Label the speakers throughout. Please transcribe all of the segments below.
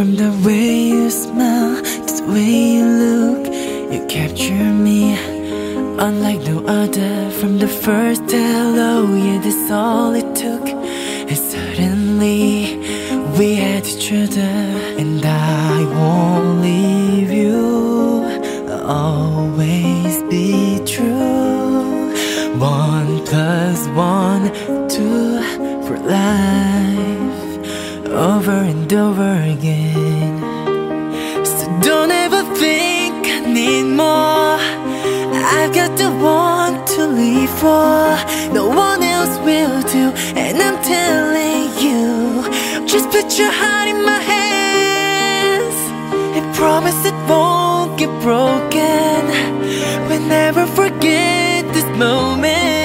Speaker 1: From the way you smile to the way you look, you capture me unlike no other. From the first hello, yeah, that's all it took. And suddenly we had each other, and I won't leave you. Always be true. One plus one, two for life, over and over again. I've got the one to live for. No one else will do, and I'm telling you, just put your heart in my hands and promise it won't get broken. We'll never forget this moment.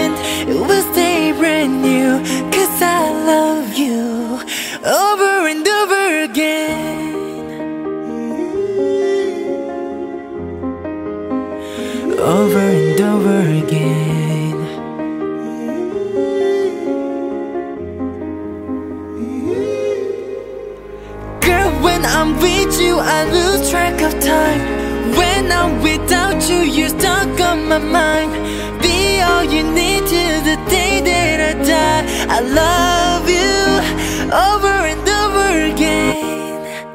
Speaker 1: Over and over again. Girl, when I'm with you, I lose track of time. When I'm without you, you're stuck on my mind. Be all you need till the day that I die. I love you over and over again.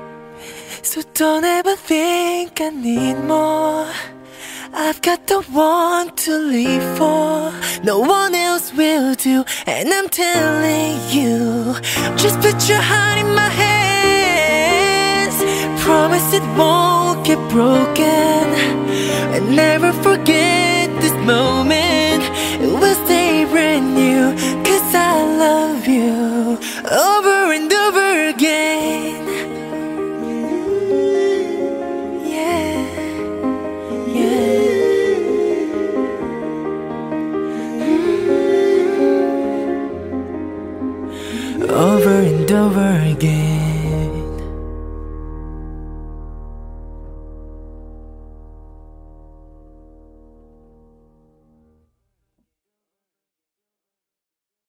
Speaker 1: So don't ever think I need more. I've got the one to live for. No one else will do, and I'm telling you, just put your heart in my hands. Promise it won't get broken, and never over and over again.